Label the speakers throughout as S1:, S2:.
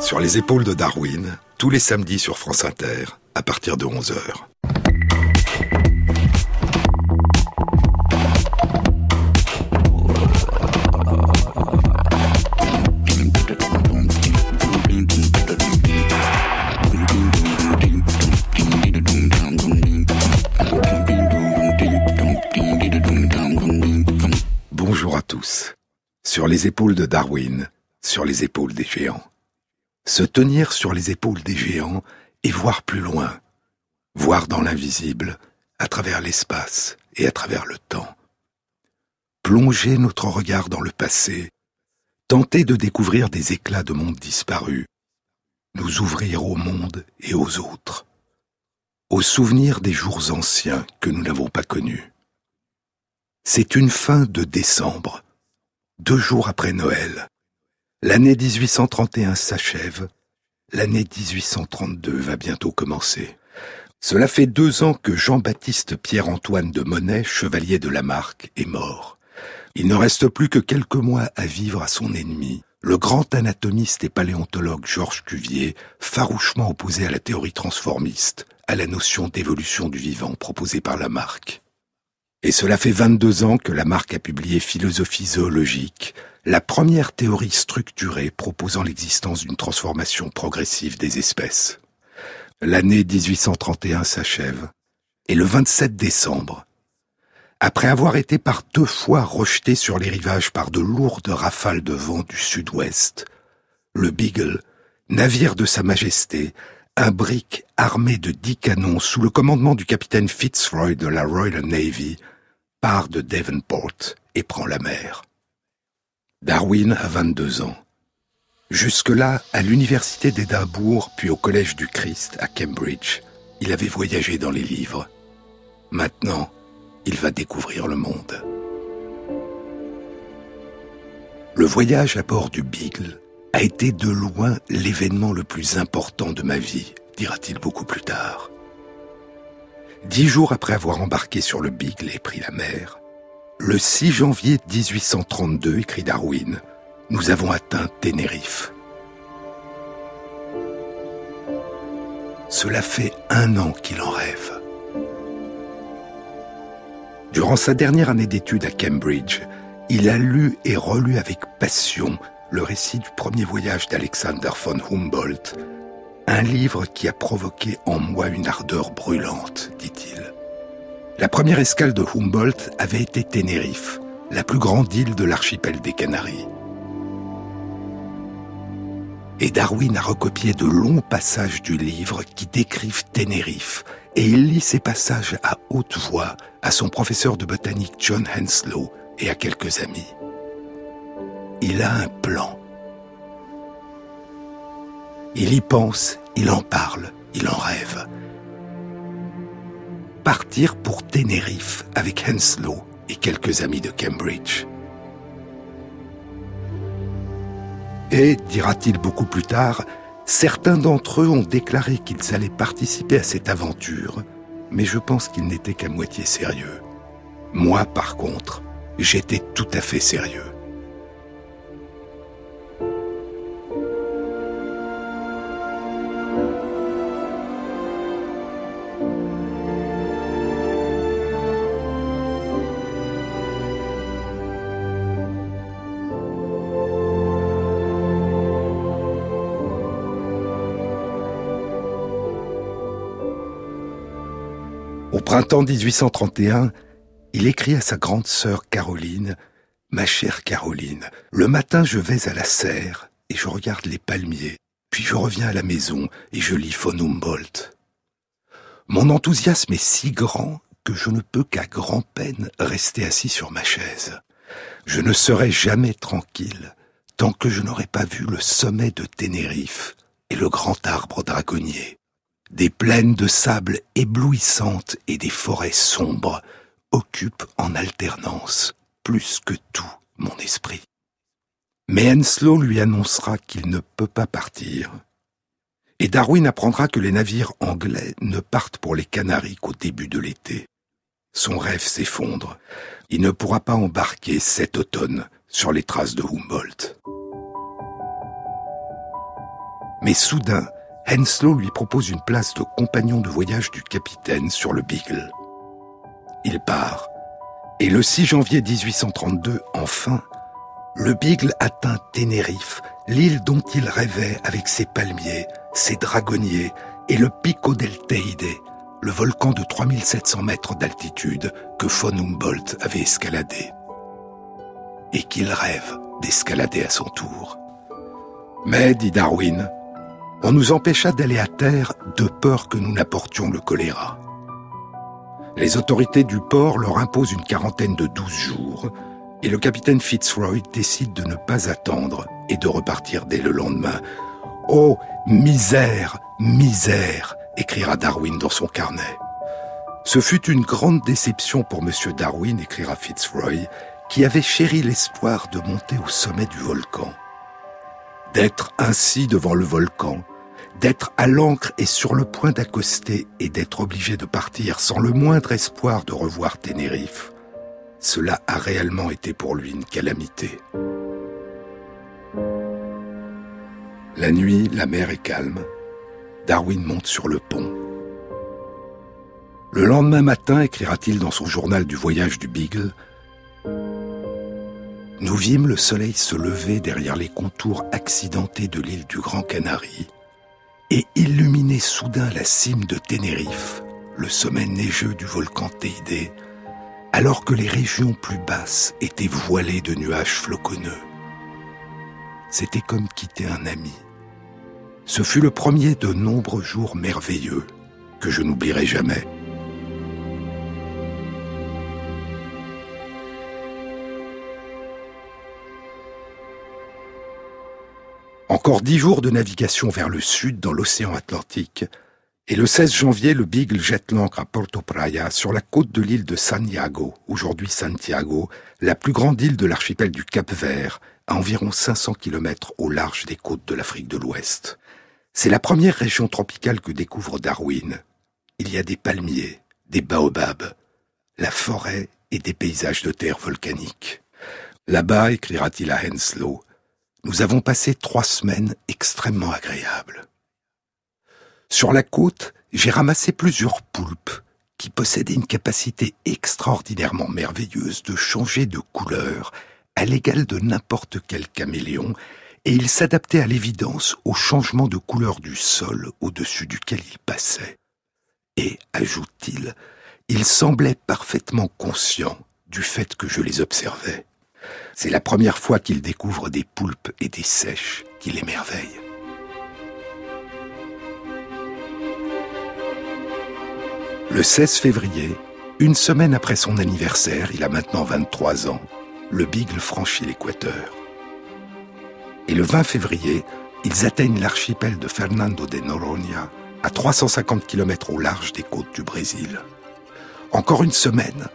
S1: Sur les épaules de Darwin, tous les samedis sur France Inter, à partir de 11h. Bonjour à tous. Sur les épaules de Darwin, sur les épaules des géants. Se tenir sur les épaules des géants et voir plus loin, voir dans l'invisible, à travers l'espace et à travers le temps. Plonger notre regard dans le passé, tenter de découvrir des éclats de monde disparus, nous ouvrir au monde et aux autres, aux souvenirs des jours anciens que nous n'avons pas connus. C'est une fin de décembre, deux jours après Noël. L'année 1831 s'achève, l'année 1832 va bientôt commencer. Cela fait deux ans que Jean-Baptiste Pierre-Antoine de Monet, chevalier de la Marque, est mort. Il ne reste plus que quelques mois à vivre à son ennemi, le grand anatomiste et paléontologue Georges Cuvier, farouchement opposé à la théorie transformiste, à la notion d'évolution du vivant proposée par Lamarck. Et cela fait 22 ans que Lamarck a publié Philosophie zoologique, la première théorie structurée proposant l'existence d'une transformation progressive des espèces. L'année 1831 s'achève, et le 27 décembre, après avoir été par deux fois rejeté sur les rivages par de lourdes rafales de vent du sud-ouest, le Beagle, navire de Sa Majesté, un brick armé de dix canons sous le commandement du capitaine Fitzroy de la Royal Navy, part de Devonport et prend la mer. Darwin a 22 ans. Jusque-là, à l'université d'Édimbourg, puis au collège du Christ à Cambridge, il avait voyagé dans les livres. Maintenant, il va découvrir le monde. Le voyage à bord du Beagle a été de loin l'événement le plus important de ma vie, dira-t-il beaucoup plus tard. Dix jours après avoir embarqué sur le Beagle et pris la mer, le 6 janvier 1832, écrit Darwin, nous avons atteint Ténérife. Cela fait un an qu'il en rêve. Durant sa dernière année d'études à Cambridge, il a lu et relu avec passion le récit du premier voyage d'Alexander von Humboldt, un livre qui a provoqué en moi une ardeur brûlante, dit-il. La première escale de Humboldt avait été Ténérife, la plus grande île de l'archipel des Canaries. Et Darwin a recopié de longs passages du livre qui décrivent Ténérife, et il lit ces passages à haute voix à son professeur de botanique John Henslow et à quelques amis. Il a un plan. Il y pense, il en parle, il en rêve partir pour Tenerife avec Henslow et quelques amis de Cambridge. Et, dira-t-il beaucoup plus tard, certains d'entre eux ont déclaré qu'ils allaient participer à cette aventure, mais je pense qu'ils n'étaient qu'à moitié sérieux. Moi, par contre, j'étais tout à fait sérieux. Printemps 1831, il écrit à sa grande sœur Caroline, Ma chère Caroline, le matin je vais à la serre et je regarde les palmiers, puis je reviens à la maison et je lis von Humboldt. Mon enthousiasme est si grand que je ne peux qu'à grand-peine rester assis sur ma chaise. Je ne serai jamais tranquille tant que je n'aurai pas vu le sommet de Ténérife et le grand arbre dragonnier des plaines de sable éblouissantes et des forêts sombres occupent en alternance plus que tout mon esprit. Mais Henslow lui annoncera qu'il ne peut pas partir. Et Darwin apprendra que les navires anglais ne partent pour les Canaries qu'au début de l'été. Son rêve s'effondre. Il ne pourra pas embarquer cet automne sur les traces de Humboldt. Mais soudain, Henslow lui propose une place de compagnon de voyage du capitaine sur le Beagle. Il part. Et le 6 janvier 1832, enfin, le Beagle atteint Ténérife, l'île dont il rêvait avec ses palmiers, ses dragonniers et le Pico del Teide, le volcan de 3700 mètres d'altitude que von Humboldt avait escaladé. Et qu'il rêve d'escalader à son tour. Mais, dit Darwin, on nous empêcha d'aller à terre de peur que nous n'apportions le choléra. Les autorités du port leur imposent une quarantaine de douze jours, et le capitaine Fitzroy décide de ne pas attendre et de repartir dès le lendemain. Oh, misère, misère, écrira Darwin dans son carnet. Ce fut une grande déception pour M. Darwin, écrira Fitzroy, qui avait chéri l'espoir de monter au sommet du volcan. D'être ainsi devant le volcan, d'être à l'ancre et sur le point d'accoster et d'être obligé de partir sans le moindre espoir de revoir Ténérife, cela a réellement été pour lui une calamité. La nuit, la mer est calme. Darwin monte sur le pont. Le lendemain matin, écrira-t-il dans son journal du voyage du Beagle, nous vîmes le soleil se lever derrière les contours accidentés de l'île du Grand Canari et illuminer soudain la cime de Ténérife, le sommet neigeux du volcan Teide, alors que les régions plus basses étaient voilées de nuages floconneux. C'était comme quitter un ami. Ce fut le premier de nombreux jours merveilleux que je n'oublierai jamais. Encore dix jours de navigation vers le sud dans l'océan Atlantique, et le 16 janvier, le Beagle jette l'ancre à Porto Praya, sur la côte de l'île de Santiago, aujourd'hui Santiago, la plus grande île de l'archipel du Cap Vert, à environ 500 km au large des côtes de l'Afrique de l'Ouest. C'est la première région tropicale que découvre Darwin. Il y a des palmiers, des baobabs, la forêt et des paysages de terre volcanique. Là-bas, écrira-t-il à Henslow, nous avons passé trois semaines extrêmement agréables. Sur la côte, j'ai ramassé plusieurs poulpes qui possédaient une capacité extraordinairement merveilleuse de changer de couleur à l'égal de n'importe quel caméléon, et ils s'adaptaient à l'évidence au changement de couleur du sol au-dessus duquel ils passaient. Et, ajoute-t-il, ils semblaient parfaitement conscients du fait que je les observais. C'est la première fois qu'ils découvrent des poulpes et des sèches qui l'émerveillent. Le 16 février, une semaine après son anniversaire, il a maintenant 23 ans, le Beagle franchit l'équateur. Et le 20 février, ils atteignent l'archipel de Fernando de Noronha, à 350 km au large des côtes du Brésil. Encore une semaine,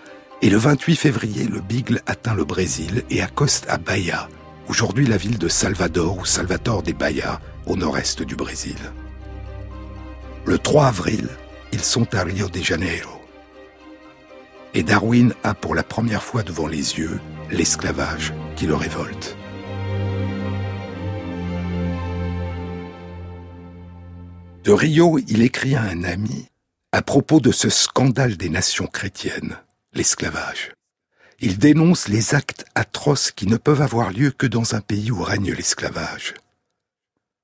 S1: et le 28 février, le Beagle atteint le Brésil et accoste à Bahia, aujourd'hui la ville de Salvador ou Salvador des Bahia, au nord-est du Brésil. Le 3 avril, ils sont à Rio de Janeiro. Et Darwin a pour la première fois devant les yeux l'esclavage qui le révolte. De Rio, il écrit à un ami à propos de ce scandale des nations chrétiennes, l'esclavage. Il dénonce les actes atroces qui ne peuvent avoir lieu que dans un pays où règne l'esclavage.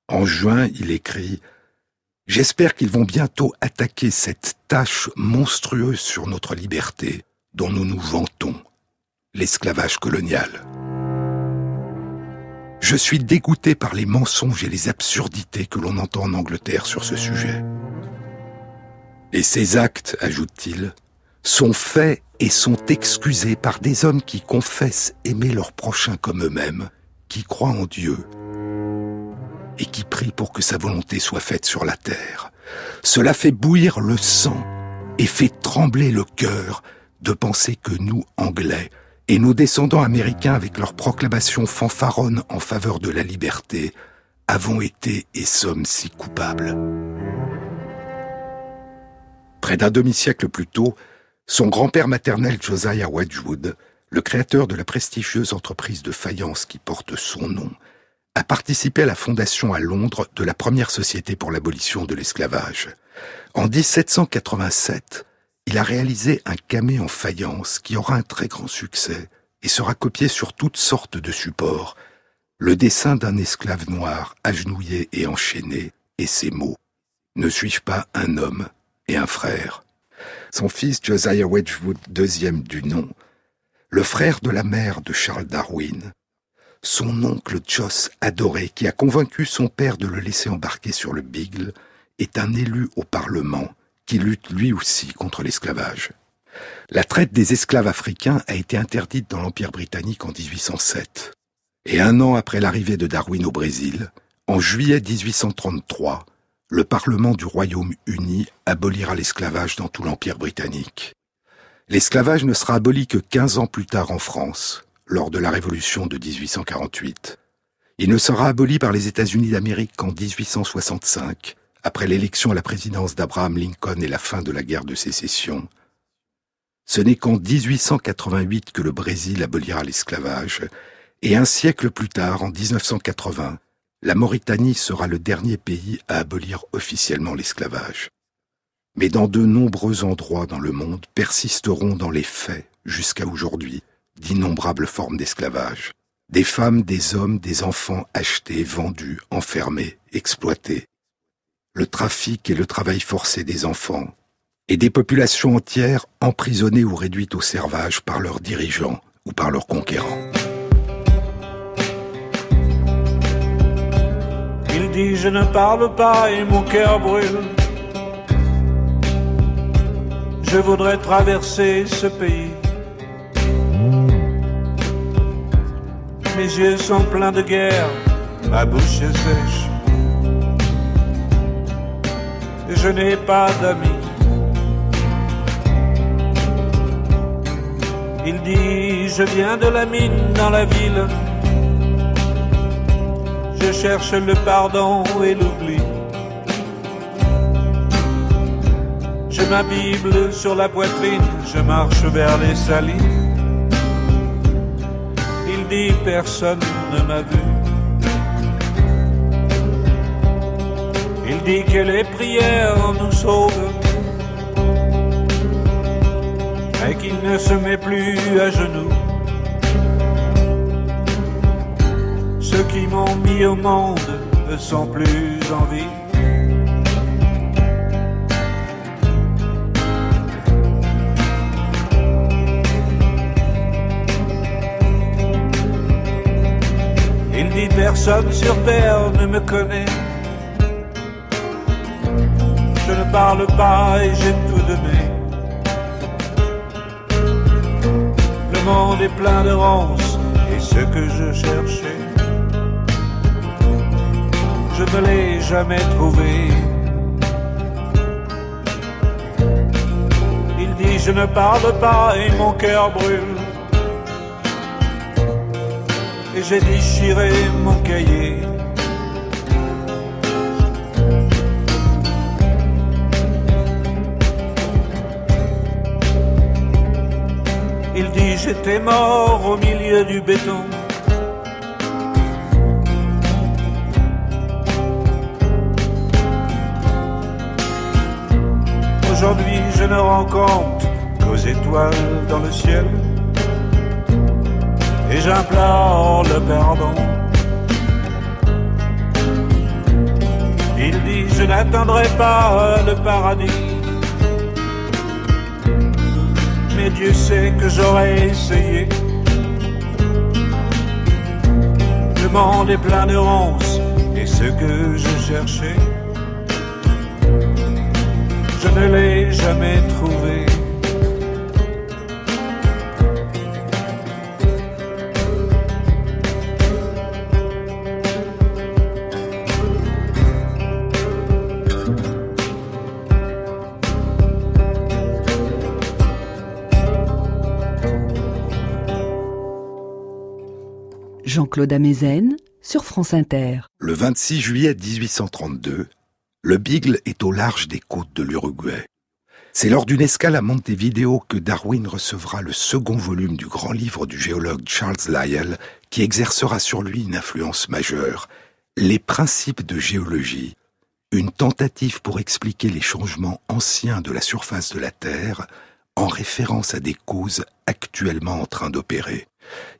S1: En juin, il écrit J'espère qu'ils vont bientôt attaquer cette tâche monstrueuse sur notre liberté dont nous nous vantons, l'esclavage colonial. Je suis dégoûté par les mensonges et les absurdités que l'on entend en Angleterre sur ce sujet. Et ces actes, ajoute-t-il, sont faits et sont excusés par des hommes qui confessent aimer leur prochain comme eux-mêmes, qui croient en Dieu et qui prie pour que sa volonté soit faite sur la terre. Cela fait bouillir le sang et fait trembler le cœur de penser que nous, Anglais, et nos descendants américains avec leurs proclamations fanfaronnes en faveur de la liberté, avons été et sommes si coupables. Près d'un demi-siècle plus tôt, son grand-père maternel Josiah Wedgwood, le créateur de la prestigieuse entreprise de faïence qui porte son nom, a participé à la fondation à Londres de la première société pour l'abolition de l'esclavage. En 1787, il a réalisé un camé en faïence qui aura un très grand succès et sera copié sur toutes sortes de supports. Le dessin d'un esclave noir agenouillé et enchaîné et ces mots. Ne suis-je pas un homme et un frère? Son fils Josiah Wedgwood, deuxième du nom, le frère de la mère de Charles Darwin, son oncle Joss adoré, qui a convaincu son père de le laisser embarquer sur le Beagle, est un élu au Parlement qui lutte lui aussi contre l'esclavage. La traite des esclaves africains a été interdite dans l'Empire britannique en 1807. Et un an après l'arrivée de Darwin au Brésil, en juillet 1833, le Parlement du Royaume-Uni abolira l'esclavage dans tout l'Empire britannique. L'esclavage ne sera aboli que 15 ans plus tard en France, lors de la Révolution de 1848. Il ne sera aboli par les États-Unis d'Amérique qu'en 1865, après l'élection à la présidence d'Abraham Lincoln et la fin de la guerre de sécession. Ce n'est qu'en 1888 que le Brésil abolira l'esclavage, et un siècle plus tard, en 1980, la Mauritanie sera le dernier pays à abolir officiellement l'esclavage. Mais dans de nombreux endroits dans le monde persisteront dans les faits, jusqu'à aujourd'hui, d'innombrables formes d'esclavage. Des femmes, des hommes, des enfants achetés, vendus, enfermés, exploités. Le trafic et le travail forcé des enfants. Et des populations entières emprisonnées ou réduites au servage par leurs dirigeants ou par leurs conquérants.
S2: Dit je ne parle pas et mon cœur brûle. Je voudrais traverser ce pays mes yeux sont pleins de guerre, ma bouche est sèche. Je n'ai pas d'amis. Il dit, je viens de la mine dans la ville. Je cherche le pardon et l'oubli. Je ma Bible sur la poitrine, je marche vers les salines dit personne ne m'a vu. Il dit que les prières nous sauvent, mais qu'il ne se met plus à genoux. Ceux qui m'ont mis au monde ne sont plus en vie. personne sur terre ne me connaît. Je ne parle pas et j'ai tout donné. Le monde est plein de ronces et ce que je cherchais, je ne l'ai jamais trouvé. Il dit je ne parle pas et mon cœur brûle. et j'ai déchiré mon cahier. Il dit j'étais mort au milieu du béton. Ne rends compte qu'aux étoiles dans le ciel et j'implore le pardon. Il dit je n'attendrai pas le paradis, mais Dieu sait que j'aurais essayé. Le monde est plein de ronces et ce que je cherchais, je ne l'ai jamais trouvé.
S3: Jean-Claude Amezen sur France Inter.
S1: Le 26 juillet 1832, le Beagle est au large des côtes de l'Uruguay. C'est lors d'une escale à Montevideo que Darwin recevra le second volume du grand livre du géologue Charles Lyell qui exercera sur lui une influence majeure, Les principes de géologie, une tentative pour expliquer les changements anciens de la surface de la Terre en référence à des causes actuellement en train d'opérer.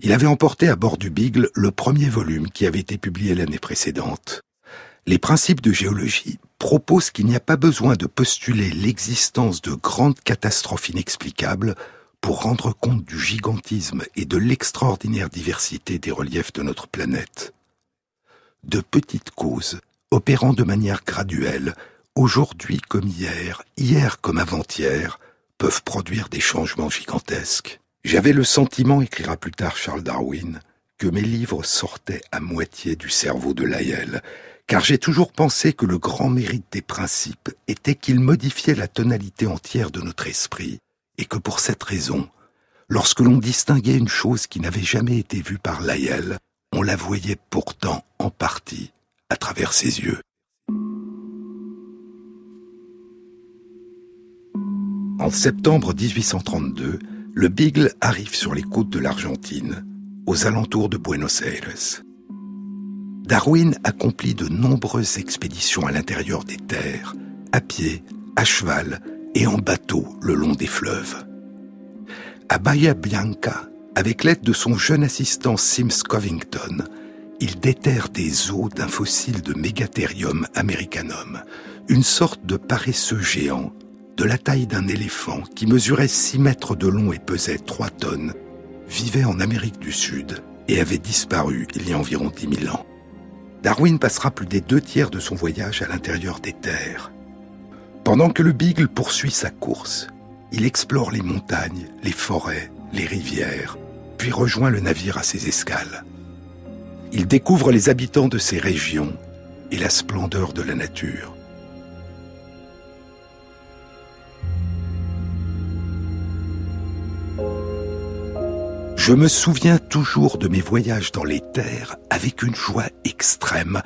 S1: Il avait emporté à bord du Beagle le premier volume qui avait été publié l'année précédente. Les principes de géologie proposent qu'il n'y a pas besoin de postuler l'existence de grandes catastrophes inexplicables pour rendre compte du gigantisme et de l'extraordinaire diversité des reliefs de notre planète. De petites causes, opérant de manière graduelle, aujourd'hui comme hier, hier comme avant-hier, peuvent produire des changements gigantesques. J'avais le sentiment, écrira plus tard Charles Darwin, que mes livres sortaient à moitié du cerveau de Lyell, car j'ai toujours pensé que le grand mérite des principes était qu'ils modifiaient la tonalité entière de notre esprit, et que pour cette raison, lorsque l'on distinguait une chose qui n'avait jamais été vue par Lyell, on la voyait pourtant en partie à travers ses yeux. En septembre 1832, le Beagle arrive sur les côtes de l'Argentine, aux alentours de Buenos Aires. Darwin accomplit de nombreuses expéditions à l'intérieur des terres, à pied, à cheval et en bateau le long des fleuves. À Bahia Bianca, avec l'aide de son jeune assistant Sims Covington, il déterre des os d'un fossile de Megatherium americanum, une sorte de paresseux géant, de la taille d'un éléphant qui mesurait 6 mètres de long et pesait 3 tonnes, vivait en Amérique du Sud et avait disparu il y a environ 10 000 ans. Darwin passera plus des deux tiers de son voyage à l'intérieur des terres. Pendant que le Beagle poursuit sa course, il explore les montagnes, les forêts, les rivières, puis rejoint le navire à ses escales. Il découvre les habitants de ces régions et la splendeur de la nature. Je me souviens toujours de mes voyages dans les terres avec une joie extrême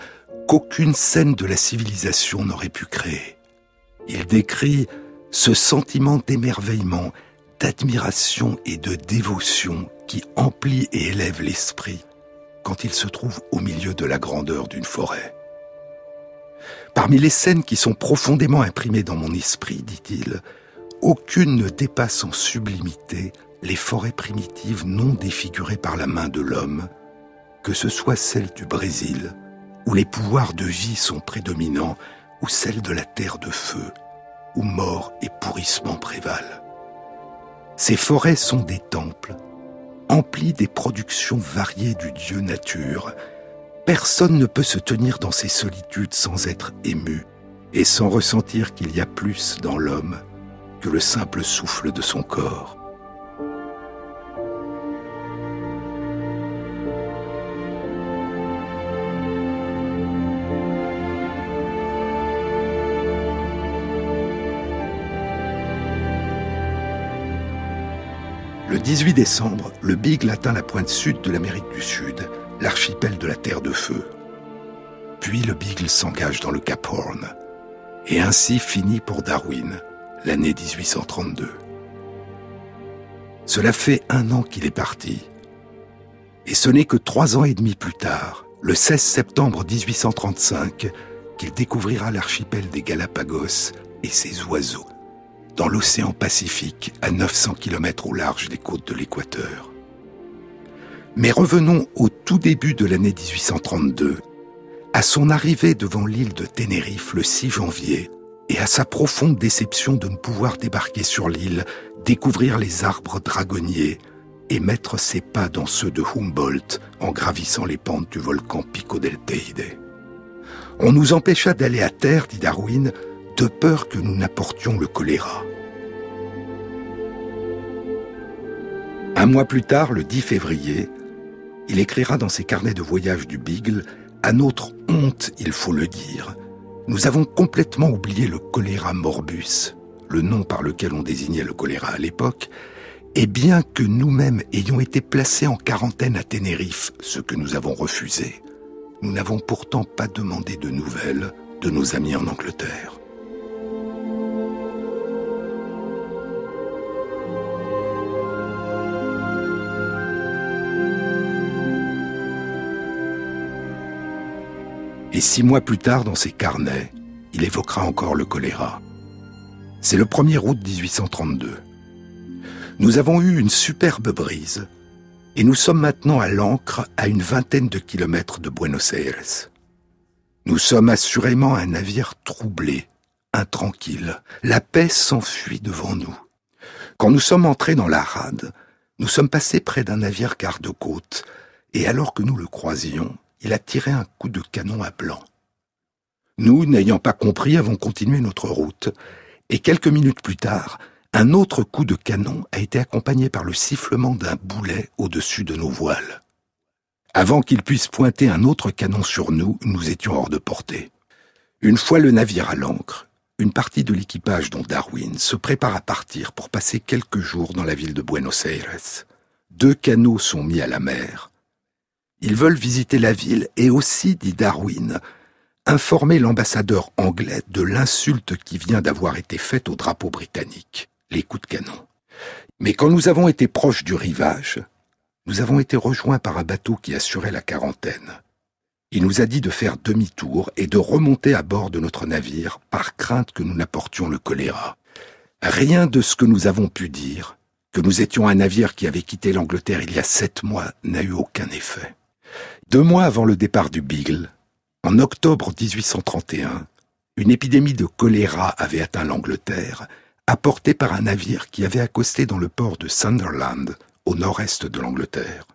S1: qu'aucune scène de la civilisation n'aurait pu créer. Il décrit ce sentiment d'émerveillement, d'admiration et de dévotion qui emplit et élève l'esprit quand il se trouve au milieu de la grandeur d'une forêt. Parmi les scènes qui sont profondément imprimées dans mon esprit, dit-il, aucune ne dépasse en sublimité les forêts primitives non défigurées par la main de l'homme, que ce soit celle du Brésil, où les pouvoirs de vie sont prédominants, ou celle de la terre de feu, où mort et pourrissement prévalent. Ces forêts sont des temples, emplis des productions variées du Dieu nature. Personne ne peut se tenir dans ces solitudes sans être ému et sans ressentir qu'il y a plus dans l'homme que le simple souffle de son corps. Le 18 décembre, le Beagle atteint la pointe sud de l'Amérique du Sud, l'archipel de la Terre de Feu. Puis le Beagle s'engage dans le Cap Horn, et ainsi finit pour Darwin l'année 1832. Cela fait un an qu'il est parti, et ce n'est que trois ans et demi plus tard, le 16 septembre 1835, qu'il découvrira l'archipel des Galapagos et ses oiseaux dans l'océan Pacifique, à 900 km au large des côtes de l'Équateur. Mais revenons au tout début de l'année 1832, à son arrivée devant l'île de Tenerife le 6 janvier, et à sa profonde déception de ne pouvoir débarquer sur l'île, découvrir les arbres dragonniers et mettre ses pas dans ceux de Humboldt en gravissant les pentes du volcan Pico del Teide. On nous empêcha d'aller à terre, dit Darwin, de peur que nous n'apportions le choléra. Un mois plus tard, le 10 février, il écrira dans ses carnets de voyage du Beagle, à notre honte, il faut le dire, nous avons complètement oublié le choléra morbus, le nom par lequel on désignait le choléra à l'époque, et bien que nous-mêmes ayons été placés en quarantaine à Tenerife, ce que nous avons refusé, nous n'avons pourtant pas demandé de nouvelles de nos amis en Angleterre. Et six mois plus tard, dans ses carnets, il évoquera encore le choléra. C'est le 1er août 1832. Nous avons eu une superbe brise et nous sommes maintenant à l'ancre à une vingtaine de kilomètres de Buenos Aires. Nous sommes assurément un navire troublé, intranquille. La paix s'enfuit devant nous. Quand nous sommes entrés dans la rade, nous sommes passés près d'un navire garde-côte, et alors que nous le croisions, il a tiré un coup de canon à blanc. Nous, n'ayant pas compris, avons continué notre route, et quelques minutes plus tard, un autre coup de canon a été accompagné par le sifflement d'un boulet au-dessus de nos voiles. Avant qu'il puisse pointer un autre canon sur nous, nous étions hors de portée. Une fois le navire à l'ancre, une partie de l'équipage dont Darwin se prépare à partir pour passer quelques jours dans la ville de Buenos Aires. Deux canaux sont mis à la mer. Ils veulent visiter la ville et aussi, dit Darwin, informer l'ambassadeur anglais de l'insulte qui vient d'avoir été faite au drapeau britannique, les coups de canon. Mais quand nous avons été proches du rivage, nous avons été rejoints par un bateau qui assurait la quarantaine. Il nous a dit de faire demi-tour et de remonter à bord de notre navire par crainte que nous n'apportions le choléra. Rien de ce que nous avons pu dire, que nous étions un navire qui avait quitté l'Angleterre il y a sept mois, n'a eu aucun effet. Deux mois avant le départ du Beagle, en octobre 1831, une épidémie de choléra avait atteint l'Angleterre, apportée par un navire qui avait accosté dans le port de Sunderland, au nord-est de l'Angleterre.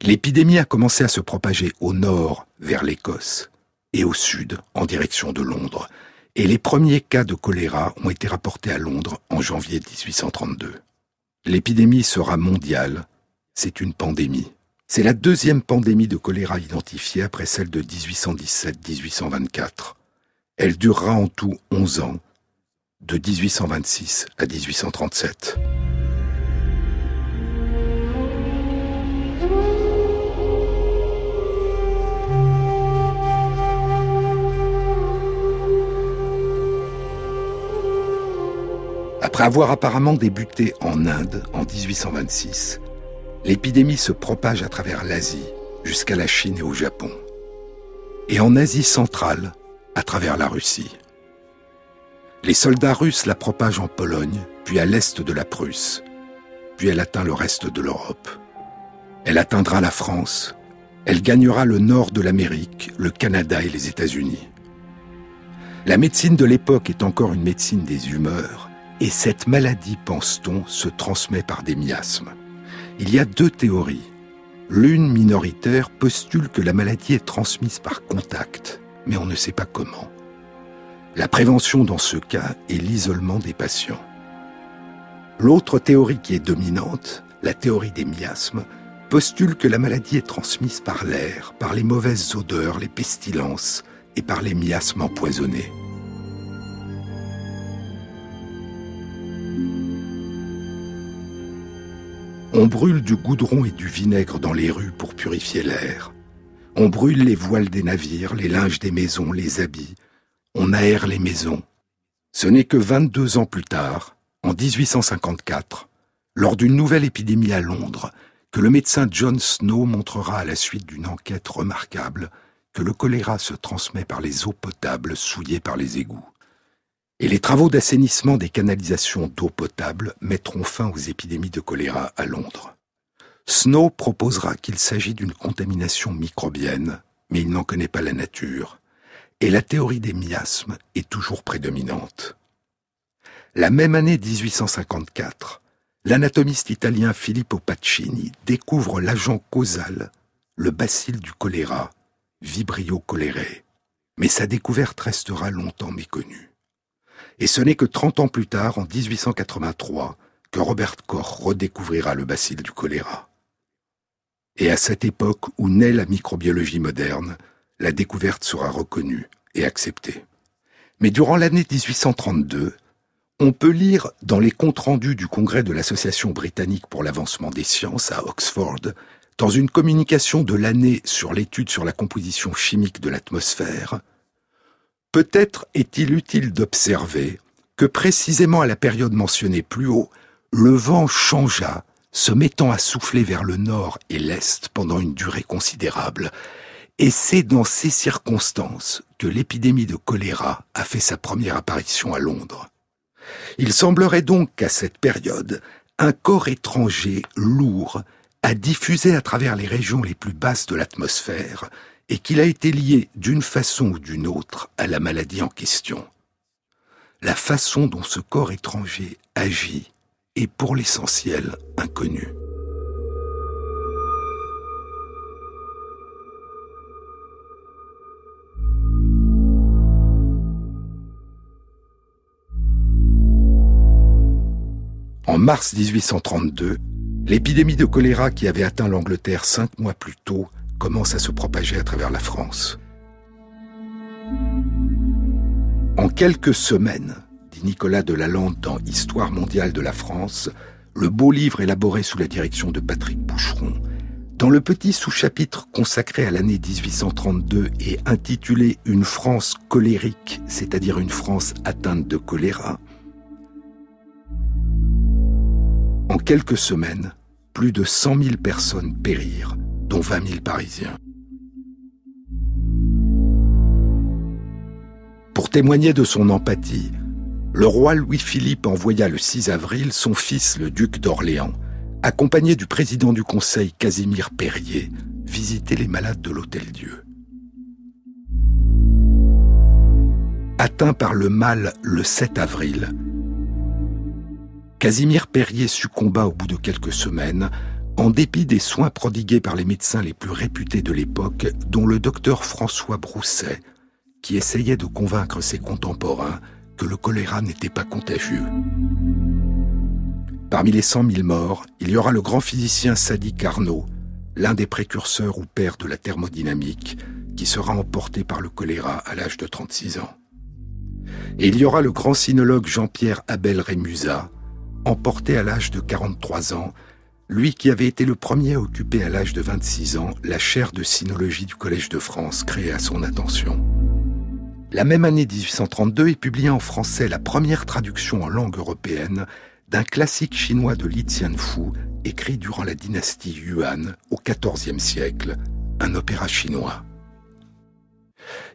S1: L'épidémie a commencé à se propager au nord, vers l'Écosse, et au sud, en direction de Londres, et les premiers cas de choléra ont été rapportés à Londres en janvier 1832. L'épidémie sera mondiale, c'est une pandémie. C'est la deuxième pandémie de choléra identifiée après celle de 1817-1824. Elle durera en tout 11 ans, de 1826 à 1837. Après avoir apparemment débuté en Inde en 1826, l'épidémie se propage à travers l'Asie jusqu'à la Chine et au Japon. Et en Asie centrale, à travers la Russie. Les soldats russes la propagent en Pologne, puis à l'est de la Prusse, puis elle atteint le reste de l'Europe. Elle atteindra la France, elle gagnera le nord de l'Amérique, le Canada et les États-Unis. La médecine de l'époque est encore une médecine des humeurs, et cette maladie, pense-t-on, se transmet par des miasmes. Il y a deux théories. L'une minoritaire postule que la maladie est transmise par contact, mais on ne sait pas comment. La prévention dans ce cas est l'isolement des patients. L'autre théorie qui est dominante, la théorie des miasmes, postule que la maladie est transmise par l'air, par les mauvaises odeurs, les pestilences et par les miasmes empoisonnés. On brûle du goudron et du vinaigre dans les rues pour purifier l'air. On brûle les voiles des navires, les linges des maisons, les habits. On aère les maisons. Ce n'est que 22 ans plus tard, en 1854, lors d'une nouvelle épidémie à Londres, que le médecin John Snow montrera à la suite d'une enquête remarquable que le choléra se transmet par les eaux potables souillées par les égouts et les travaux d'assainissement des canalisations d'eau potable mettront fin aux épidémies de choléra à Londres. Snow proposera qu'il s'agit d'une contamination microbienne, mais il n'en connaît pas la nature, et la théorie des miasmes est toujours prédominante. La même année 1854, l'anatomiste italien Filippo Pacini découvre l'agent causal, le bacille du choléra, Vibrio cholerae, mais sa découverte restera longtemps méconnue. Et ce n'est que 30 ans plus tard, en 1883, que Robert Koch redécouvrira le bacille du choléra. Et à cette époque où naît la microbiologie moderne, la découverte sera reconnue et acceptée. Mais durant l'année 1832, on peut lire dans les comptes rendus du congrès de l'Association britannique pour l'avancement des sciences à Oxford, dans une communication de l'année sur l'étude sur la composition chimique de l'atmosphère, Peut-être est-il utile d'observer que précisément à la période mentionnée plus haut, le vent changea, se mettant à souffler vers le nord et l'est pendant une durée considérable, Et c'est dans ces circonstances que l'épidémie de choléra a fait sa première apparition à Londres. Il semblerait donc qu'à cette période, un corps étranger lourd a diffusé à travers les régions les plus basses de l'atmosphère et qu'il a été lié d'une façon ou d'une autre à la maladie en question. La façon dont ce corps étranger agit est pour l'essentiel inconnue. En mars 1832, l'épidémie de choléra qui avait atteint l'Angleterre cinq mois plus tôt commence à se propager à travers la France. En quelques semaines, dit Nicolas de Lalande dans Histoire mondiale de la France, le beau livre élaboré sous la direction de Patrick Boucheron, dans le petit sous-chapitre consacré à l'année 1832 et intitulé Une France colérique, c'est-à-dire une France atteinte de choléra, En quelques semaines, plus de 100 000 personnes périrent, dont 20 000 Parisiens. Pour témoigner de son empathie, le roi Louis-Philippe envoya le 6 avril son fils, le duc d'Orléans, accompagné du président du conseil Casimir Perrier, visiter les malades de l'Hôtel-Dieu. Atteint par le mal le 7 avril, Casimir Perrier succomba au bout de quelques semaines, en dépit des soins prodigués par les médecins les plus réputés de l'époque, dont le docteur François Brousset, qui essayait de convaincre ses contemporains que le choléra n'était pas contagieux. Parmi les cent mille morts, il y aura le grand physicien Sadi Carnot, l'un des précurseurs ou pères de la thermodynamique, qui sera emporté par le choléra à l'âge de 36 ans. Et il y aura le grand sinologue Jean-Pierre Abel Rémusat, emporté à l'âge de 43 ans, lui qui avait été le premier à occuper à l'âge de 26 ans la chaire de sinologie du Collège de France créée à son attention. La même année 1832 est publiée en français la première traduction en langue européenne d'un classique chinois de Li Fu, écrit durant la dynastie Yuan au XIVe siècle, un opéra chinois.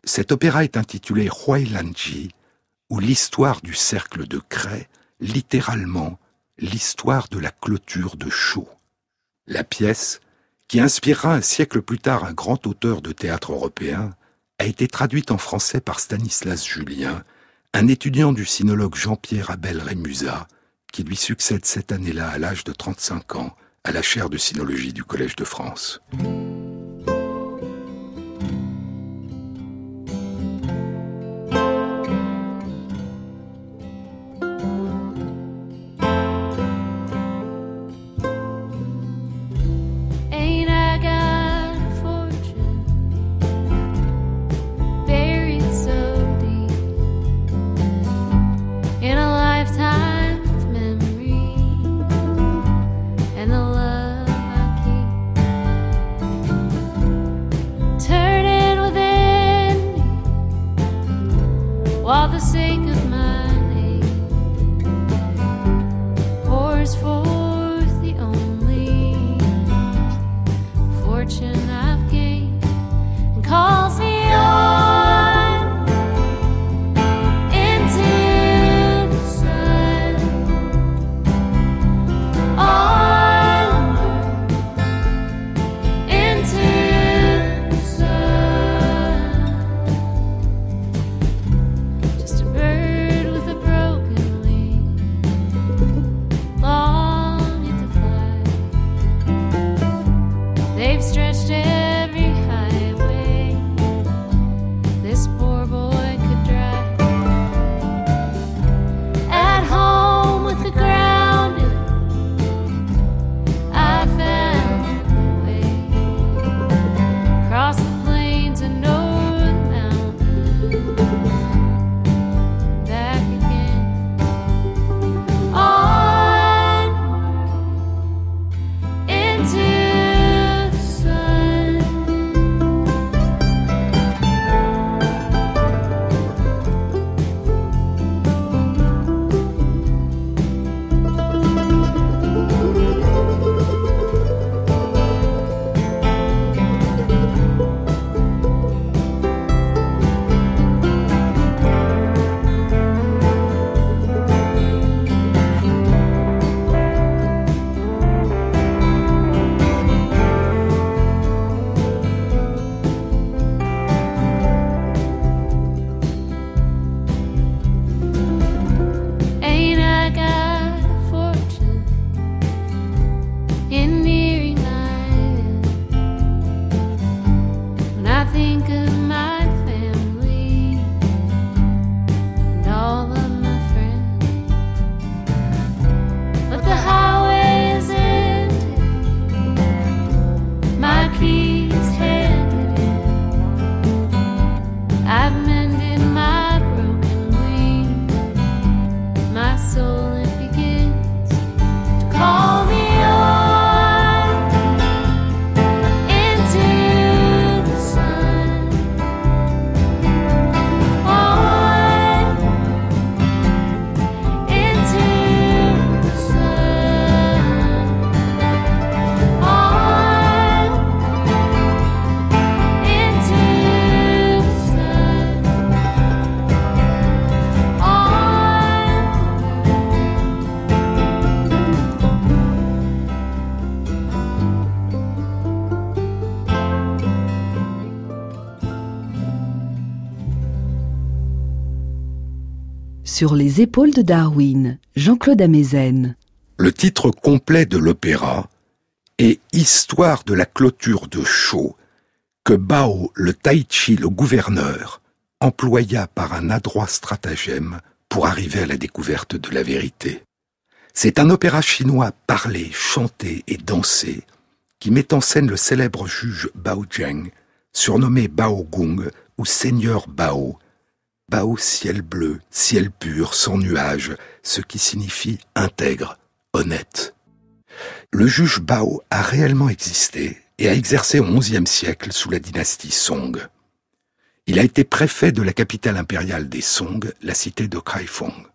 S1: Cet opéra est intitulé Huai Lanji, ou l'histoire du cercle de craie, littéralement l'histoire de la clôture de Chaux. La pièce, qui inspirera un siècle plus tard un grand auteur de théâtre européen, a été traduite en français par Stanislas Julien, un étudiant du sinologue Jean-Pierre Abel Rémusat, qui lui succède cette année-là à l'âge de 35 ans à la chaire de sinologie du Collège de France.
S3: Sur les épaules de Darwin, Jean-Claude Amezen.
S1: Le titre complet de l'opéra est Histoire de la clôture de Chaux que Bao le Taichi le gouverneur employa par un adroit stratagème pour arriver à la découverte de la vérité. C'est un opéra chinois parlé, chanté et dansé qui met en scène le célèbre juge Bao Zheng, surnommé Bao Gong ou Seigneur Bao, Bao ciel bleu, ciel pur, sans nuages, ce qui signifie intègre, honnête. Le juge Bao a réellement existé et a exercé au XIe siècle sous la dynastie Song. Il a été préfet de la capitale impériale des Song, la cité de Kaifeng.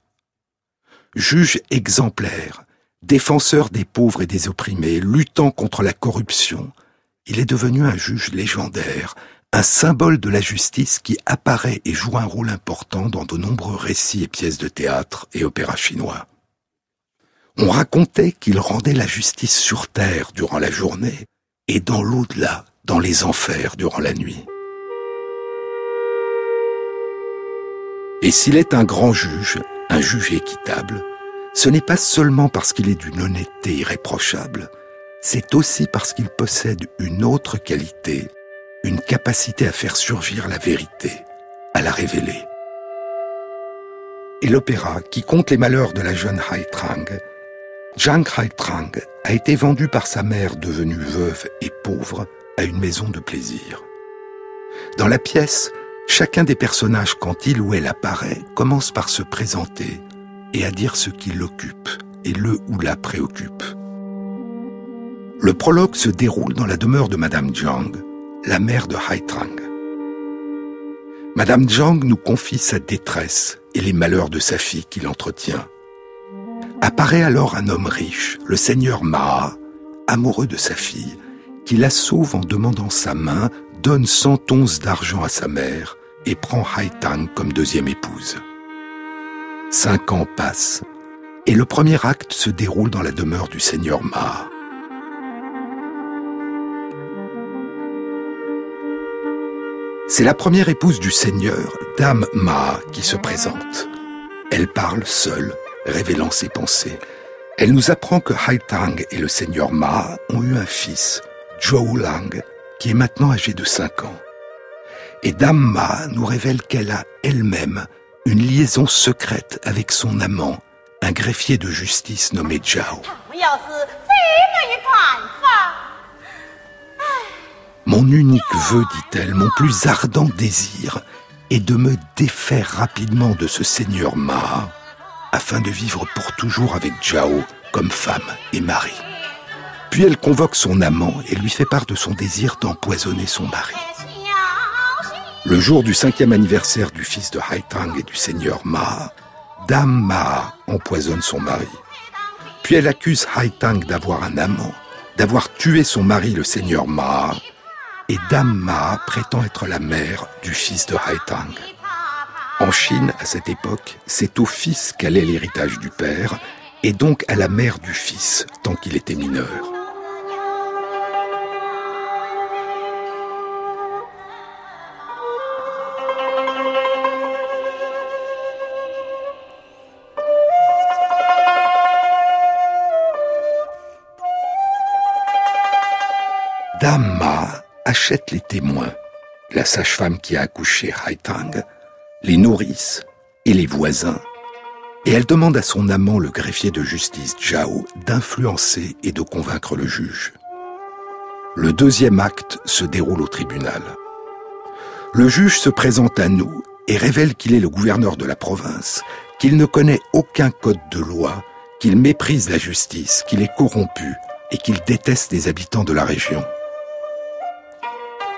S1: Juge exemplaire, défenseur des pauvres et des opprimés, luttant contre la corruption, il est devenu un juge légendaire, un symbole de la justice qui apparaît et joue un rôle important dans de nombreux récits et pièces de théâtre et opéras chinois. On racontait qu'il rendait la justice sur terre durant la journée et dans l'au-delà, dans les enfers durant la nuit. Et s'il est un grand juge, un juge équitable, ce n'est pas seulement parce qu'il est d'une honnêteté irréprochable, c'est aussi parce qu'il possède une autre qualité une capacité à faire surgir la vérité, à la révéler. Et l'opéra, qui compte les malheurs de la jeune Hai Trang, Zhang Hai Trang a été vendu par sa mère devenue veuve et pauvre à une maison de plaisir. Dans la pièce, chacun des personnages, quand il ou elle apparaît, commence par se présenter et à dire ce qui l'occupe et le ou la préoccupe. Le prologue se déroule dans la demeure de Madame Zhang, la mère de Haitrang. Madame Zhang nous confie sa détresse et les malheurs de sa fille qu'il entretient. Apparaît alors un homme riche, le seigneur Ma, amoureux de sa fille, qui la sauve en demandant sa main, donne cent onces d'argent à sa mère et prend Haitang comme deuxième épouse. Cinq ans passent et le premier acte se déroule dans la demeure du seigneur Ma. C'est la première épouse du Seigneur, Dame Ma, qui se présente. Elle parle seule, révélant ses pensées. Elle nous apprend que Hai Tang et le Seigneur Ma ont eu un fils, Zhou Lang, qui est maintenant âgé de 5 ans. Et Dame Ma nous révèle qu'elle a elle-même une liaison secrète avec son amant, un greffier de justice nommé Zhao. Mon unique vœu, dit-elle, mon plus ardent désir, est de me défaire rapidement de ce seigneur Ma, afin de vivre pour toujours avec Zhao comme femme et mari. Puis elle convoque son amant et lui fait part de son désir d'empoisonner son mari. Le jour du cinquième anniversaire du fils de Haitang et du seigneur Ma, Dame Ma empoisonne son mari. Puis elle accuse Haitang d'avoir un amant, d'avoir tué son mari le seigneur Ma, et Dame Ma prétend être la mère du fils de Haitang. En Chine, à cette époque, c'est au fils qu'allait l'héritage du père, et donc à la mère du fils, tant qu'il était mineur. Dame achète les témoins, la sage-femme qui a accouché Haitang, les nourrices et les voisins, et elle demande à son amant, le greffier de justice Zhao, d'influencer et de convaincre le juge. Le deuxième acte se déroule au tribunal. Le juge se présente à nous et révèle qu'il est le gouverneur de la province, qu'il ne connaît aucun code de loi, qu'il méprise la justice, qu'il est corrompu et qu'il déteste les habitants de la région.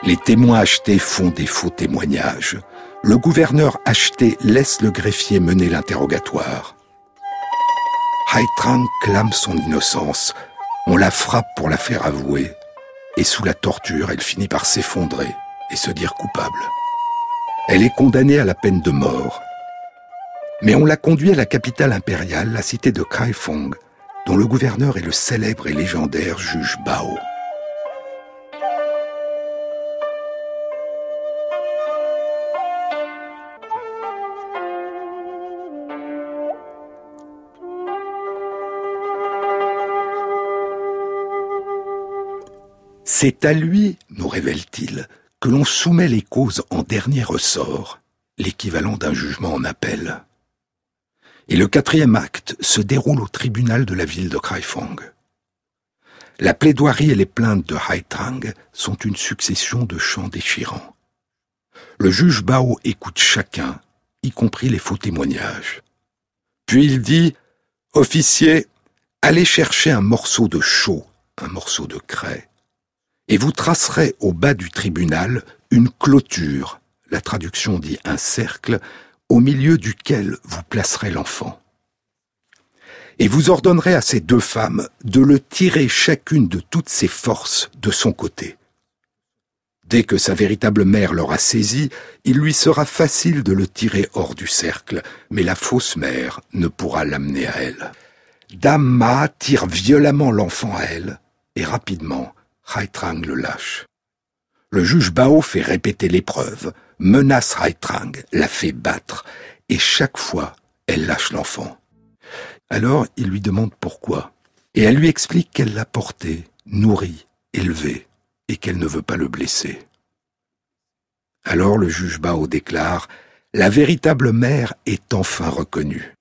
S1: Les témoins achetés font des faux témoignages. Le gouverneur acheté laisse le greffier mener l'interrogatoire. Haitrang clame son innocence. On la frappe pour la faire avouer. Et sous la torture, elle finit par s'effondrer et se dire coupable. Elle est condamnée à la peine de mort. Mais on l'a conduit à la capitale impériale, la cité de Kaifeng, dont le gouverneur est le célèbre et légendaire juge Bao. C'est à lui, nous révèle-t-il, que l'on soumet les causes en dernier ressort, l'équivalent d'un jugement en appel. Et le quatrième acte se déroule au tribunal de la ville de Kraifong. La plaidoirie et les plaintes de Haitrang sont une succession de chants déchirants. Le juge Bao écoute chacun, y compris les faux témoignages. Puis il dit Officier, allez chercher un morceau de chaux, un morceau de craie, et vous tracerez au bas du tribunal une clôture, la traduction dit un cercle, au milieu duquel vous placerez l'enfant. Et vous ordonnerez à ces deux femmes de le tirer chacune de toutes ses forces de son côté. Dès que sa véritable mère l'aura saisi, il lui sera facile de le tirer hors du cercle, mais la fausse mère ne pourra l'amener à elle. Dame Ma tire violemment l'enfant à elle, et rapidement, Haitrang le lâche. Le juge Bao fait répéter l'épreuve, menace Haitrang, la fait battre, et chaque fois, elle lâche l'enfant. Alors il lui demande pourquoi, et elle lui explique qu'elle l'a porté, nourri, élevé, et qu'elle ne veut pas le blesser. Alors le juge Bao déclare La véritable mère est enfin reconnue.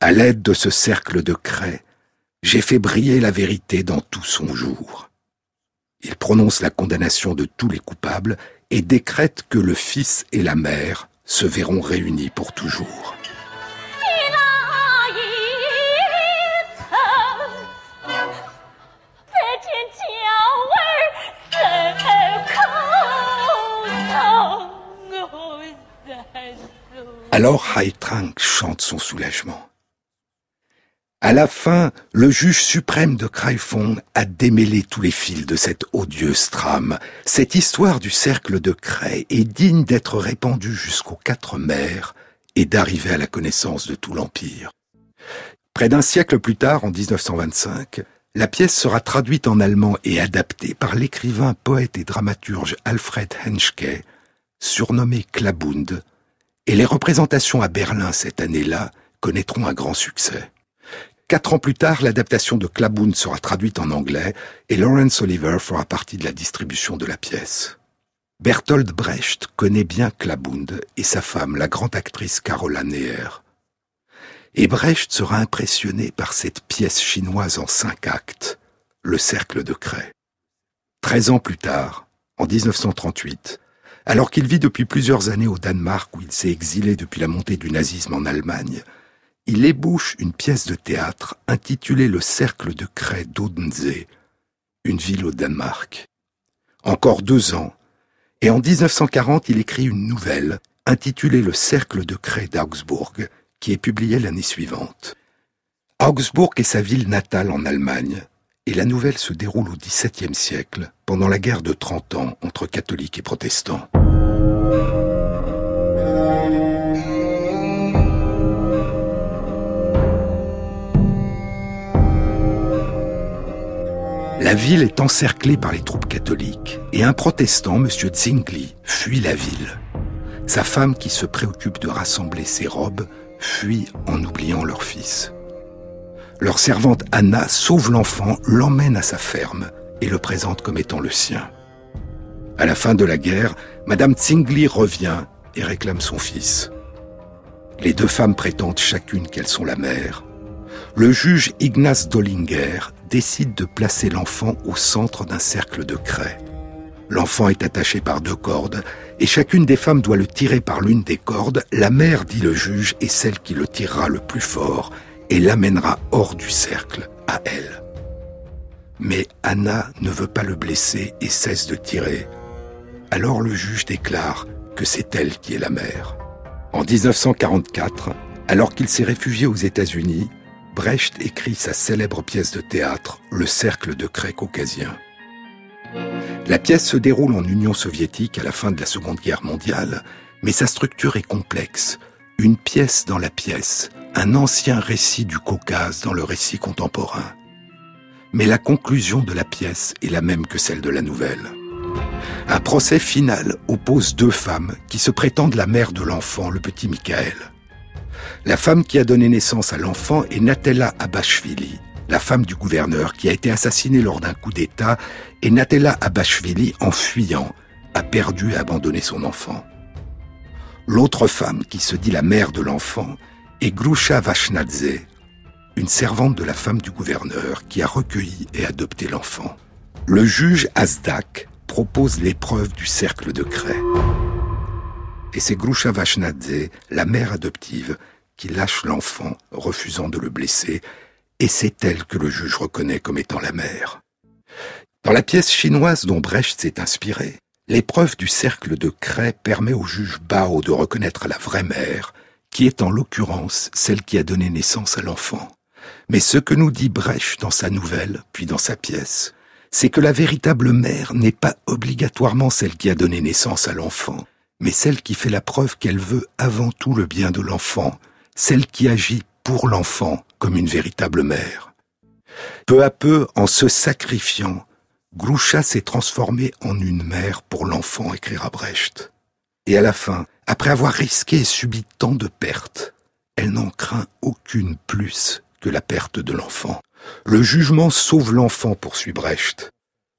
S1: À l'aide de ce cercle de craie, j'ai fait briller la vérité dans tout son jour. Il prononce la condamnation de tous les coupables et décrète que le fils et la mère se verront réunis pour toujours. Alors Haitrang chante son soulagement. À la fin, le juge suprême de Kraifong a démêlé tous les fils de cette odieuse trame. Cette histoire du cercle de craie est digne d'être répandue jusqu'aux quatre mers et d'arriver à la connaissance de tout l'Empire. Près d'un siècle plus tard, en 1925, la pièce sera traduite en allemand et adaptée par l'écrivain, poète et dramaturge Alfred Henschke, surnommé Klabund, et les représentations à Berlin cette année-là connaîtront un grand succès. Quatre ans plus tard, l'adaptation de Klaboun sera traduite en anglais et Lawrence Oliver fera partie de la distribution de la pièce. Bertolt Brecht connaît bien Klabund et sa femme, la grande actrice Carola Neher. Et Brecht sera impressionné par cette pièce chinoise en cinq actes, Le Cercle de Craie. Treize ans plus tard, en 1938, alors qu'il vit depuis plusieurs années au Danemark où il s'est exilé depuis la montée du nazisme en Allemagne, il ébauche une pièce de théâtre intitulée Le cercle de craie d'Odense, une ville au Danemark. Encore deux ans, et en 1940 il écrit une nouvelle intitulée Le cercle de craie d'Augsbourg, qui est publiée l'année suivante. Augsbourg est sa ville natale en Allemagne, et la nouvelle se déroule au XVIIe siècle, pendant la guerre de Trente ans entre catholiques et protestants. La ville est encerclée par les troupes catholiques et un protestant, M. Zwingli, fuit la ville. Sa femme, qui se préoccupe de rassembler ses robes, fuit en oubliant leur fils. Leur servante Anna sauve l'enfant, l'emmène à sa ferme et le présente comme étant le sien. À la fin de la guerre, Madame Zwingli revient et réclame son fils. Les deux femmes prétendent chacune qu'elles sont la mère. Le juge Ignace Dollinger décide de placer l'enfant au centre d'un cercle de craie. L'enfant est attaché par deux cordes, et chacune des femmes doit le tirer par l'une des cordes. La mère, dit le juge, est celle qui le tirera le plus fort et l'amènera hors du cercle, à elle. Mais Anna ne veut pas le blesser et cesse de tirer. Alors le juge déclare que c'est elle qui est la mère. En 1944, alors qu'il s'est réfugié aux États-Unis, Brecht écrit sa célèbre pièce de théâtre Le cercle de craie caucasien. La pièce se déroule en Union soviétique à la fin de la Seconde Guerre mondiale, mais sa structure est complexe. Une pièce dans la pièce, un ancien récit du Caucase dans le récit contemporain. Mais la conclusion de la pièce est la même que celle de la nouvelle. Un procès final oppose deux femmes qui se prétendent la mère de l'enfant, le petit Michael. La femme qui a donné naissance à l'enfant est Natella Abashvili, la femme du gouverneur qui a été assassinée lors d'un coup d'État, et Natella Abashvili, en fuyant, a perdu et abandonné son enfant. L'autre femme qui se dit la mère de l'enfant est Grusha Vashnadze, une servante de la femme du gouverneur qui a recueilli et adopté l'enfant. Le juge Azdak propose l'épreuve du cercle de craie. Et c'est Grusha Vashnadze, la mère adoptive, lâche l'enfant, refusant de le blesser, et c'est elle que le juge reconnaît comme étant la mère. Dans la pièce chinoise dont Brecht s'est inspiré, l'épreuve du cercle de craie permet au juge Bao de reconnaître la vraie mère, qui est en l'occurrence celle qui a donné naissance à l'enfant. Mais ce que nous dit Brecht dans sa nouvelle, puis dans sa pièce, c'est que la véritable mère n'est pas obligatoirement celle qui a donné naissance à l'enfant, mais celle qui fait la preuve qu'elle veut avant tout le bien de l'enfant, celle qui agit pour l'enfant comme une véritable mère. Peu à peu, en se sacrifiant, Groucha s'est transformée en une mère pour l'enfant, écrira Brecht. Et à la fin, après avoir risqué et subi tant de pertes, elle n'en craint aucune plus que la perte de l'enfant. Le jugement sauve l'enfant, poursuit Brecht.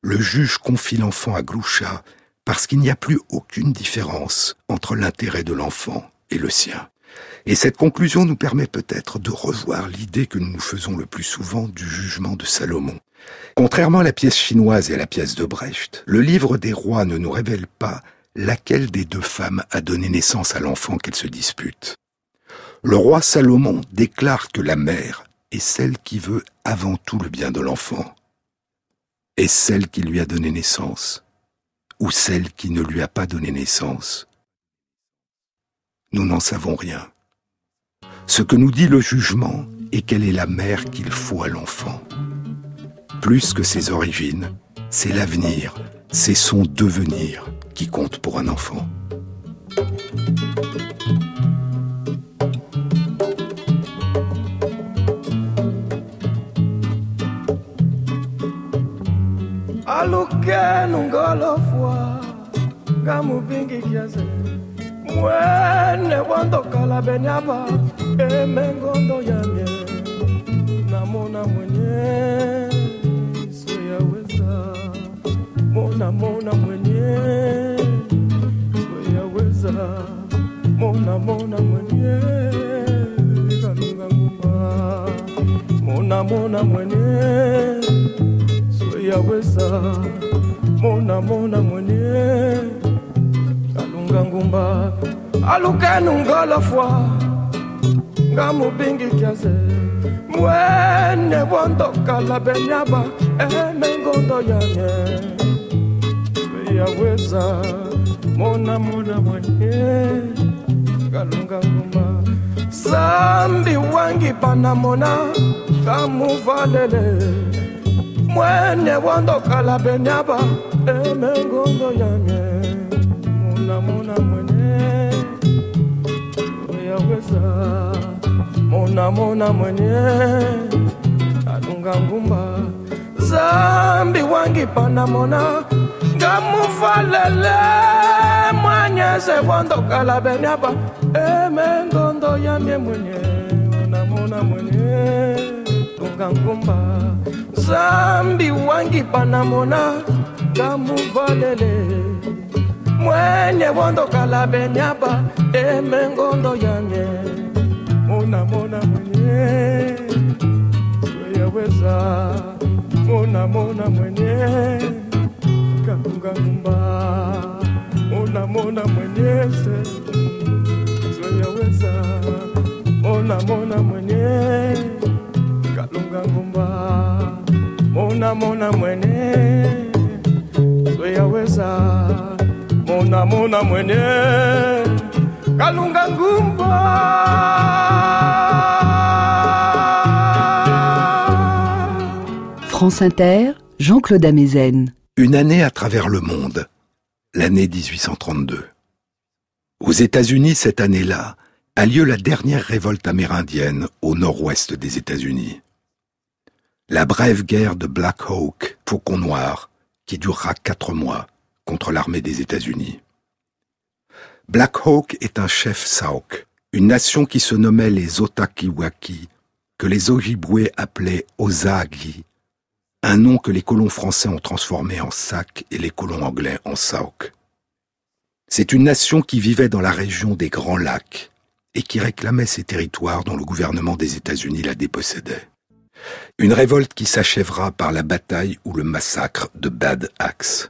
S1: Le juge confie l'enfant à Gloucha parce qu'il n'y a plus aucune différence entre l'intérêt de l'enfant et le sien. Et cette conclusion nous permet peut-être de revoir l'idée que nous nous faisons le plus souvent du jugement de Salomon. Contrairement à la pièce chinoise et à la pièce de Brecht, le livre des rois ne nous révèle pas laquelle des deux femmes a donné naissance à l'enfant qu'elles se disputent. Le roi Salomon déclare que la mère est celle qui veut avant tout le bien de l'enfant. Est celle qui lui a donné naissance ou celle qui ne lui a pas donné naissance Nous n'en savons rien. Ce que nous dit le jugement est qu'elle est la mère qu'il faut à l'enfant. Plus que ses origines, c'est l'avenir, c'est son devenir qui compte pour un enfant.
S4: wene kwandokala benyaba emengondo the namona mwenyewe wondokala benyaba emengondo yanye sweyaweza mona mona mwenye kalunga ngumba sambi wangi panamona kamuvalele mwene wondokala benyaba emengondo yanye mona mona mwenye uyaweza mona mona mwenye wangi panamona ngamuvalele mwanyeze wondokala benyaba emengondo yamye mwenye mona mona mwenye. Lunga ngumba. Zambi wangi panamona ngamuvalele mwenye wondokala benyaba emengondo yanye mona mwenye katunga ngumba mona mona Mwenye, mwenyese zoyaweza mona mona mwenye kalunga ngumba mona mona mwenye zoyaweza mona mona mwenye kalunga ngumba
S3: France Inter, Jean-Claude Amezen.
S1: Une année à travers le monde, l'année 1832. Aux États-Unis, cette année-là, a lieu la dernière révolte amérindienne au nord-ouest des États-Unis. La brève guerre de Black Hawk, Faucon Noir, qui durera quatre mois contre l'armée des États-Unis. Black Hawk est un chef Sauk, une nation qui se nommait les Otakiwaki, que les Ojibwe appelaient Ozaagi, un nom que les colons français ont transformé en Sac et les colons anglais en Sauk. C'est une nation qui vivait dans la région des Grands Lacs et qui réclamait ces territoires dont le gouvernement des États-Unis la dépossédait. Une révolte qui s'achèvera par la bataille ou le massacre de Bad Axe.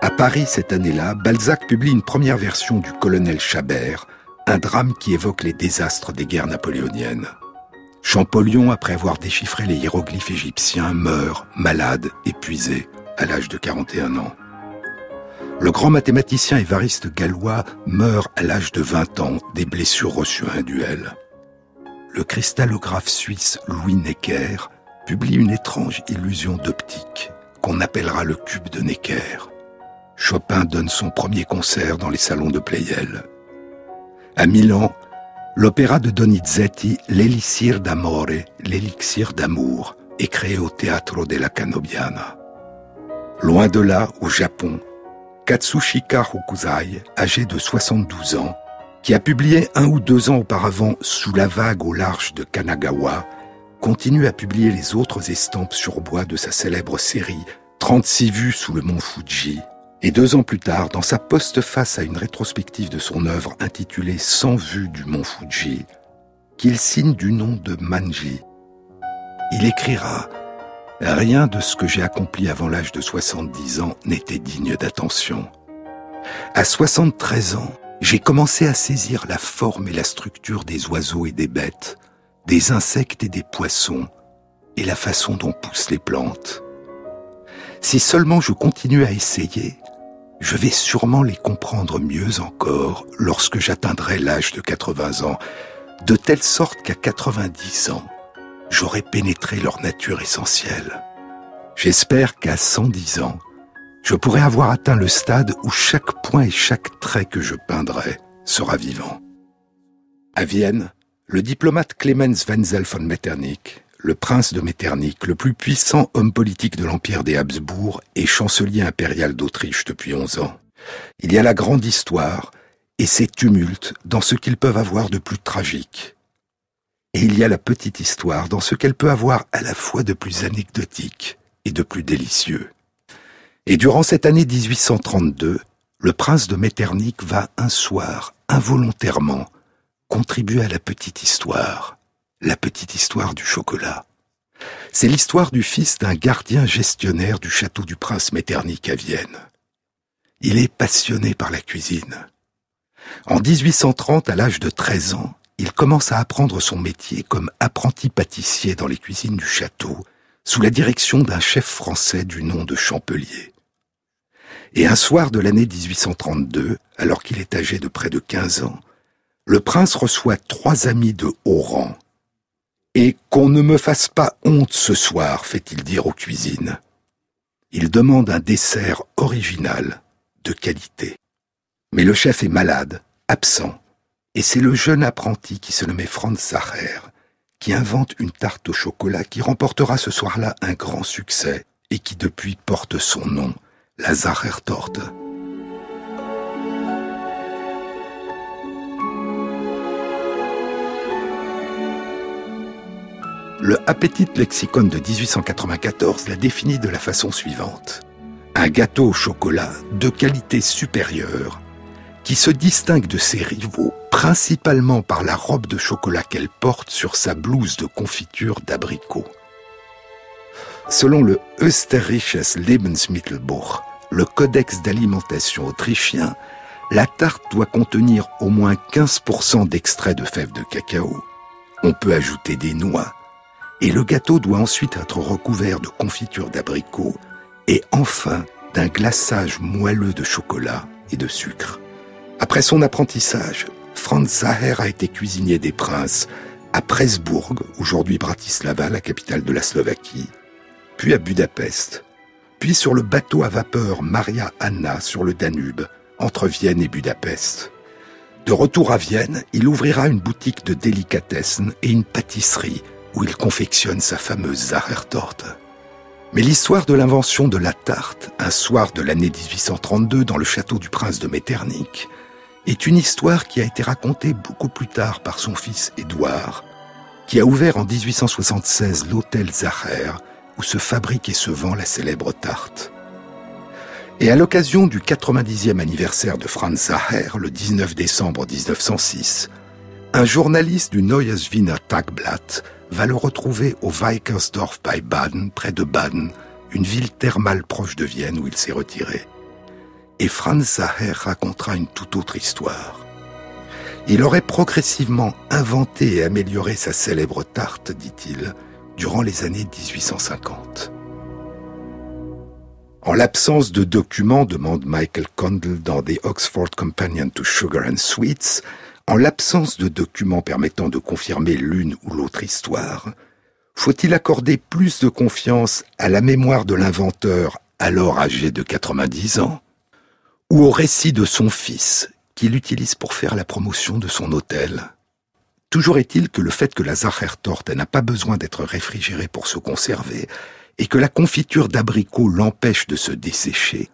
S1: À Paris cette année-là, Balzac publie une première version du Colonel Chabert, un drame qui évoque les désastres des guerres napoléoniennes. Champollion, après avoir déchiffré les hiéroglyphes égyptiens, meurt, malade, épuisé, à l'âge de 41 ans. Le grand mathématicien Évariste Gallois meurt à l'âge de 20 ans des blessures reçues à un duel. Le cristallographe suisse Louis Necker publie une étrange illusion d'optique qu'on appellera le cube de Necker. Chopin donne son premier concert dans les salons de Pleyel. À Milan, L'opéra de Donizetti, L'Elixir d'Amore, l'élixir d'amour, est créé au Teatro della Canobiana. Loin de là, au Japon, Katsushika Hokusai, âgé de 72 ans, qui a publié un ou deux ans auparavant Sous la vague au large de Kanagawa, continue à publier les autres estampes sur bois de sa célèbre série 36 vues sous le mont Fuji, et deux ans plus tard, dans sa poste-face à une rétrospective de son œuvre intitulée Sans vue du mont Fuji, qu'il signe du nom de Manji, il écrira Rien de ce que j'ai accompli avant l'âge de 70 ans n'était digne d'attention. À 73 ans, j'ai commencé à saisir la forme et la structure des oiseaux et des bêtes, des insectes et des poissons, et la façon dont poussent les plantes. Si seulement je continue à essayer, je vais sûrement les comprendre mieux encore lorsque j'atteindrai l'âge de 80 ans, de telle sorte qu'à 90 ans, j'aurai pénétré leur nature essentielle. J'espère qu'à 110 ans, je pourrai avoir atteint le stade où chaque point et chaque trait que je peindrai sera vivant. À Vienne, le diplomate Clemens Wenzel von Metternich le prince de Metternich, le plus puissant homme politique de l'empire des Habsbourg et chancelier impérial d'Autriche depuis onze ans. Il y a la grande histoire et ses tumultes dans ce qu'ils peuvent avoir de plus tragique. Et il y a la petite histoire dans ce qu'elle peut avoir à la fois de plus anecdotique et de plus délicieux. Et durant cette année 1832, le prince de Metternich va un soir, involontairement, contribuer à la petite histoire la petite histoire du chocolat. C'est l'histoire du fils d'un gardien gestionnaire du château du prince Metternich à Vienne. Il est passionné par la cuisine. En 1830, à l'âge de 13 ans, il commence à apprendre son métier comme apprenti pâtissier dans les cuisines du château, sous la direction d'un chef français du nom de Champelier. Et un soir de l'année 1832, alors qu'il est âgé de près de 15 ans, le prince reçoit trois amis de haut rang, et qu'on ne me fasse pas honte ce soir, fait-il dire aux cuisines. Il demande un dessert original, de qualité. Mais le chef est malade, absent, et c'est le jeune apprenti qui se nommait Franz Sacher qui invente une tarte au chocolat qui remportera ce soir-là un grand succès et qui depuis porte son nom, la Sacher Le Appétit Lexicon de 1894 l'a définit de la façon suivante. Un gâteau au chocolat de qualité supérieure qui se distingue de ses rivaux principalement par la robe de chocolat qu'elle porte sur sa blouse de confiture d'abricot. Selon le Österreichisches Lebensmittelbuch, le codex d'alimentation autrichien, la tarte doit contenir au moins 15% d'extrait de fèves de cacao. On peut ajouter des noix. Et le gâteau doit ensuite être recouvert de confiture d'abricot et enfin d'un glaçage moelleux de chocolat et de sucre. Après son apprentissage, Franz Zaher a été cuisinier des princes à Presbourg, aujourd'hui Bratislava, la capitale de la Slovaquie, puis à Budapest, puis sur le bateau à vapeur Maria Anna sur le Danube, entre Vienne et Budapest. De retour à Vienne, il ouvrira une boutique de délicatessen et une pâtisserie où il confectionne sa fameuse Zachertorte. Mais l'histoire de l'invention de la tarte, un soir de l'année 1832 dans le château du prince de Metternich, est une histoire qui a été racontée beaucoup plus tard par son fils Édouard, qui a ouvert en 1876 l'hôtel Zacher, où se fabrique et se vend la célèbre tarte. Et à l'occasion du 90e anniversaire de Franz Zacher, le 19 décembre 1906, un journaliste du Neues Wiener Tagblatt va le retrouver au Weikersdorf bei Baden, près de Baden, une ville thermale proche de Vienne où il s'est retiré. Et Franz Zacher racontera une toute autre histoire. Il aurait progressivement inventé et amélioré sa célèbre tarte, dit-il, durant les années 1850. En l'absence de documents, demande Michael Condell dans The Oxford Companion to Sugar and Sweets, en l'absence de documents permettant de confirmer l'une ou l'autre histoire, faut-il accorder plus de confiance à la mémoire de l'inventeur, alors âgé de 90 ans, ou au récit de son fils, qu'il utilise pour faire la promotion de son hôtel? Toujours est-il que le fait que la Zachertorte n'a pas besoin d'être réfrigérée pour se conserver et que la confiture d'abricot l'empêche de se dessécher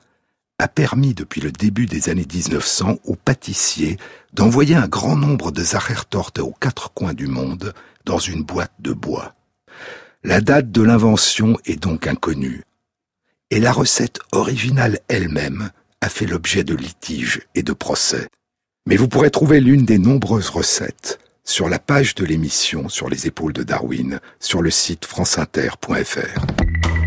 S1: a permis depuis le début des années 1900 aux pâtissiers d'envoyer un grand nombre de Zachertorte aux quatre coins du monde dans une boîte de bois. La date de l'invention est donc inconnue. Et la recette originale elle-même a fait l'objet de litiges et de procès. Mais vous pourrez trouver l'une des nombreuses recettes sur la page de l'émission sur les épaules de Darwin sur le site franceinter.fr.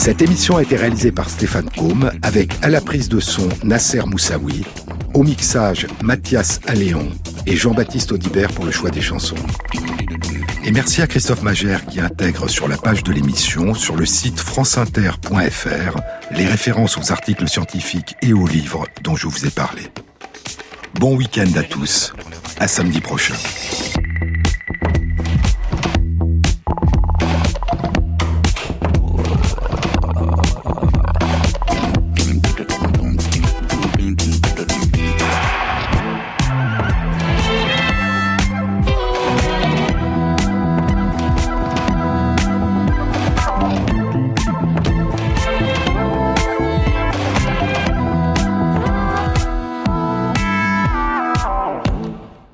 S1: Cette émission a été réalisée par Stéphane Combe avec à la prise de son Nasser Moussaoui, au mixage Mathias Alléon et Jean-Baptiste Audibert pour le choix des chansons. Et merci à Christophe Magère qui intègre sur la page de l'émission, sur le site franceinter.fr, les références aux articles scientifiques et aux livres dont je vous ai parlé. Bon week-end à tous, à samedi prochain.